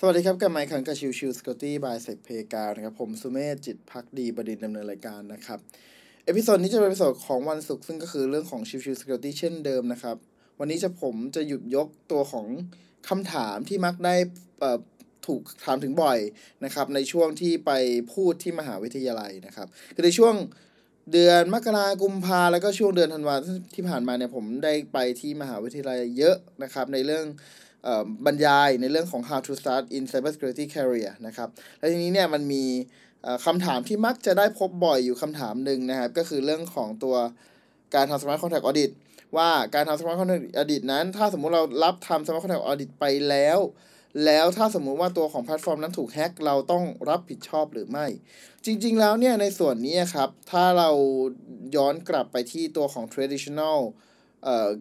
สวัสดีครับกับไมค์ขังกับชิวชิวสกอตตี้บายเซกเพกานะครับ ผมสุเมธจิตพักดีบดินดำเนินรายการนะครับ เอพิโซดนี้จะเป็นเอพิโซดของวันศุกร์ซึ่งก็คือเรื่องของชิวชิวสกอตตี้เช่นเดิมนะครับ วันนี้จะผมจะหยุดยกตัวของคำถามที่มักได้ถูกถามถึงบ่อยนะครับ ในช่วงที่ไปพูดที่มหาวิทยาลัยนะครับคือในช่วงเดือนมกรากุมภาแล้วก็ช่วงเดือนธันวาที่ผ่านมาเนี่ยผมได้ไปที่มหาวิทยาลัยเยอะนะครับ ในเรื่อง บรรยายในเรื่องของ how to start in cybersecurity career นะครับ และทีนี้เนี่ยมันมีคำถามที่มักจะได้พบบ่อยอยู่คำถามหนึ่งนะครับ ก็คือเรื่องของตัวการทำ smart contract audit ว่าการทำ smart contract audit นั้น ถ้าสมมุติเรารับทำ smart contract audit ไปแล้ว แล้วถ้าสมมุติว่าตัวของแพลตฟอร์มนั้นถูกแฮ็กเราต้องรับผิดชอบหรือไม่ จริงๆแล้วเนี่ยในส่วนนี้ครับ ถ้าเราย้อนกลับไปที่ตัวของ traditional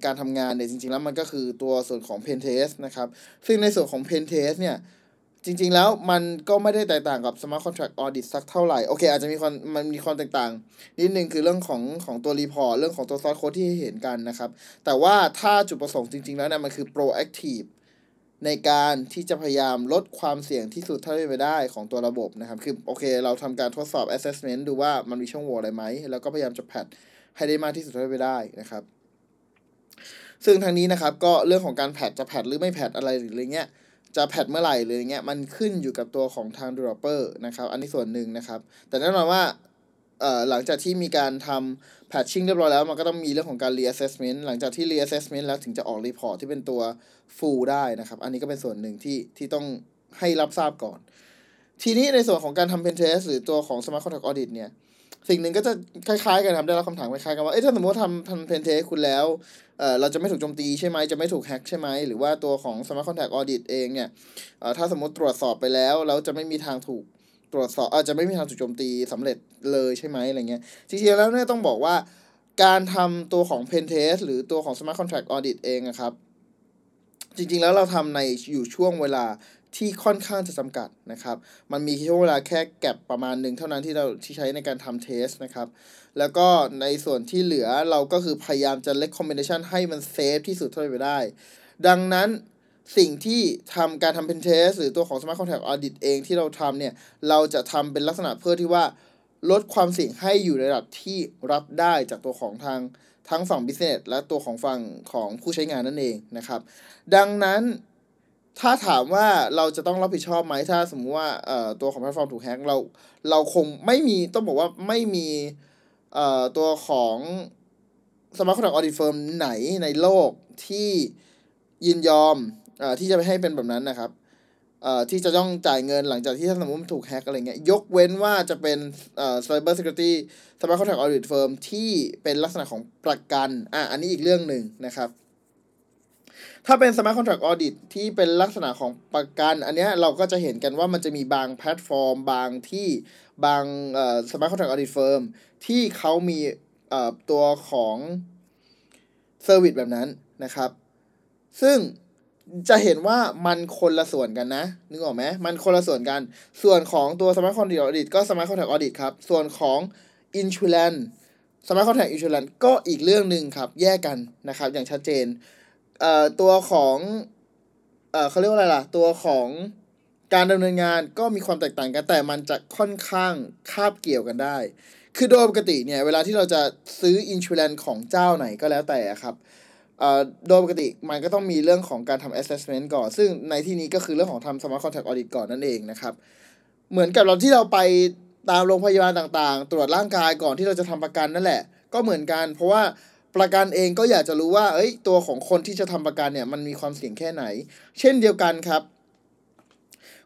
การทำงานเนี่ยจริงๆแล้วมันก็คือตัวส่วนของ Pen Test นะครับ ซึ่งในส่วนของ Pen Test เนี่ยจริง ๆ แล้วมันก็ไม่ได้แตกต่างกับ Smart Contract Audit สักเท่าไหร่ โอเค อาจจะมีความมันมีความแตกต่าง นิดนึงคือเรื่องของของตัว report เรื่องของตัว source code ที่เห็นกันนะครับ แต่ว่าถ้าจุดประสงค์จริง ๆ แล้วเนี่ยมันคือ proactive ในการที่จะพยายามลดความเสี่ยงที่สุดเท่าที่ไปได้ของตัวระบบนะครับ คือโอเค เราทำการทดสอบ assessment ดูว่ามันมีช่องโหว่อะไรไหม แล้วก็พยายามจะแพทให้ได้มากที่สุดเท่าที่ไปได้นะครับ ซึ่งทางนี้นะครับก็เรื่องของการแพทจะแพทหรือไม่แพทอะไรหรืออะไรเงี้ยจะแพทเมื่อไหร่หรือเงี้ยมันขึ้นอยู่กับตัวของทาง developer นะครับอันนี้ส่วนหนึ่งนะครับ แต่แน่นอนว่าเอ่อหลังจากที่มีการทำ patching เรียบร้อยแล้ว มันก็ต้องมีเรื่องของการ reassessment หลังจากที่ reassessment แล้วถึงจะออก report ที่เป็นตัว full ได้นะครับ อันนี้ก็เป็นส่วนหนึ่งที่ที่ต้องให้รับทราบก่อน ทีนี้ในส่วนของการทำ pen test หรือตัวของ smart contract audit เนี่ย สิ่งหนึ่งก็จะคล้ายๆกันครับได้รับคำถามคล้ายๆกันว่าเอ้ถ้าสมมติว่าทำทำเพนเทสคุณแล้วเออเราจะไม่ถูกโจมตีใช่ไหมจะไม่ถูกแฮ็กใช่ไหมหรือว่าตัวของ Smart Contact Audit เองเนี่ยเออถ้าสมมติตรวจสอบไปแล้วแล้วจะไม่มีทางถูกตรวจสอบอาจจะไม่มีทางถูกโจมตีสำเร็จเลยใช่ไหมอะไรเงี้ยจริงๆแล้วเนี่ยต้องบอกว่าการทำตัวของ Pen Test หรือตัวของ Smart Contract Audit เองนะครับ จริงๆแล้วเราทำในอยู่ช่วงเวลา ที่ค่อนข้างจะจำกัดนะครับ มันมีช่วงเวลาแค่แก็บประมาณหนึ่งเท่านั้นที่เราที่ใช้ในการทำเทสนะครับ แล้วก็ในส่วนที่เหลือเราก็คือพยายามจะ recommendation ให้มันเซฟที่สุดเท่าที่ไปได้ ดังนั้นสิ่งที่ทำการทำเป็นเทสหรือตัวของ Smart Contract Audit เองที่เราทำเนี่ย เราจะทำเป็นลักษณะเพื่อที่ว่าลดความเสี่ยงให้อยู่ในระดับที่รับได้จากตัวของทางทั้งฝั่ง business และตัวของฝั่งของผู้ใช้งานนั่นเองนะครับ ดังนั้น ถ้าถามว่าเราจะต้องรับผิดชอบไหมถ้าสมมติว่าเอ่อตัวของแพลตฟอร์มถูกแฮ็กเราเราคงไม่มีต้องบอกว่าไม่มีเอ่อตัวของ smart contract audit firm ไหนในโลกที่ยินยอมเอ่อที่จะไปให้เป็นแบบนั้นนะครับเอ่อที่จะต้องจ่ายเงินหลังจากที่ถ้าสมมติถูกแฮ็กอะไรเงี้ยยกเว้นว่าจะเป็นเอ่อ cyber security smart contract audit firm ที่เป็นลักษณะของประกันอะอันนี้อีกเรื่องหนึ่งนะครับ ถ้าเป็น Smart Contract Audit ที่เป็นลักษณะของประกัน อันนี้เราก็จะเห็นกันว่ามันจะมีบางแพลตฟอร์ม บางที่บาง Smart Contract Audit Firm ที่เขามีตัวของ service แบบนั้นนะครับ ซึ่งจะเห็นว่ามันคนละส่วนกันนะ นึกออกไหมมันคนละส่วนกัน ส่วนของตัว Smart Contract Audit ก็ Smart Contract Audit ครับ ส่วนของ Insurance Smart Contract Insurance ก็อีกเรื่องหนึ่งครับ แยกกันนะครับ อย่างชัดเจน เอ่อตัวของเอ่อเขาเรียกว่าอะไรล่ะ ตัวของการดำเนินงานก็มีความแตกต่างกันแต่มันจะค่อนข้างคาบเกี่ยวกันได้ คือโดยปกติเนี่ยเวลาที่เราจะซื้ออินชูแลนของเจ้าไหนก็แล้วแต่ครับโดยปกติมันก็ต้องมีเรื่องของการทำ assessment ก่อน ซึ่งในที่นี้ก็คือเรื่องของทำ smart contract audit ก่อนนั่นเองนะครับ เหมือนกับเราที่เราไปตามโรงพยาบาลต่างๆ ตรวจร่างกายก่อนที่เราจะทำประกันนั่นแหละ ก็เหมือนกัน เพราะว่า ประกันเองก็อยากจะรู้ว่า เอ้ย ตัวของคนที่จะทำประกันเนี่ยมันมีความเสี่ยงแค่ไหน เช่นเดียวกันครับ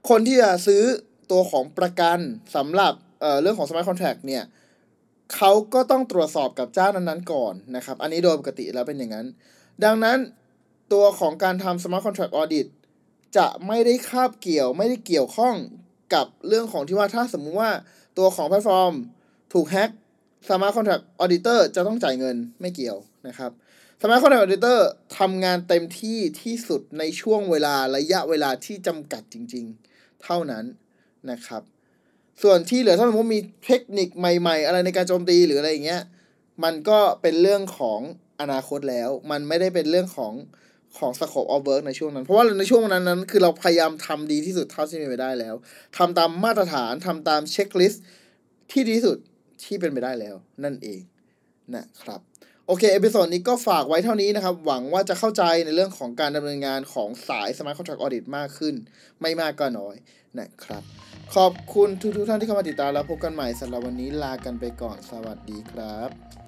คนที่จะซื้อตัวของประกันสำหรับเเรื่องของ smart contract เนี่ยเขาก็ต้องตรวจสอบกับเจ้านั้นๆก่อนนะครับ อันนี้โดยปกติแล้วเป็นอย่างนั้น ดังนั้นตัวของการทำ smart contract audit จะไม่ได้คาบเกี่ยวไม่ได้เกี่ยวข้องกับเรื่องของที่ว่าถ้าสมมุติว่าตัวของแพลตฟอร์ม ถูกแฮ็ก smart contract auditor จะต้องจ่ายเงินไม่เกี่ยวนะครับ smart contract auditor ทำงานเต็มที่ที่สุดในช่วงเวลาระยะเวลาที่จำกัดจริง ๆ เท่านั้นนะครับ ส่วนที่เหลือถ้าสมมติมีเทคนิคใหม่ ๆ อะไรในการโจมตีหรืออะไรอย่างเงี้ยมันก็เป็นเรื่องของอนาคตแล้ว มันไม่ได้เป็นเรื่องของของ scope of work ในช่วงนั้น เพราะว่าในช่วงนั้นนั้นคือเราพยายามทำดีที่สุดเท่าที่เป็นไปได้แล้วทำตามมาตรฐานทำตาม checklist ที่ดีที่สุด ที่เป็นไปได้แล้วนั่นเองนะครับโอเค episode นี้ก็ฝากไว้เท่านี้นะครับ หวังว่าจะเข้าใจในเรื่องของการดำเนินงานของสาย Smart Contract Audit มากขึ้น ไม่มากก็น้อยนะครับ ขอบคุณทุกๆท่านที่เข้ามาติดตามแล้วพบกันใหม่สำหรับวันนี้ลากันไปก่อนสวัสดีครับ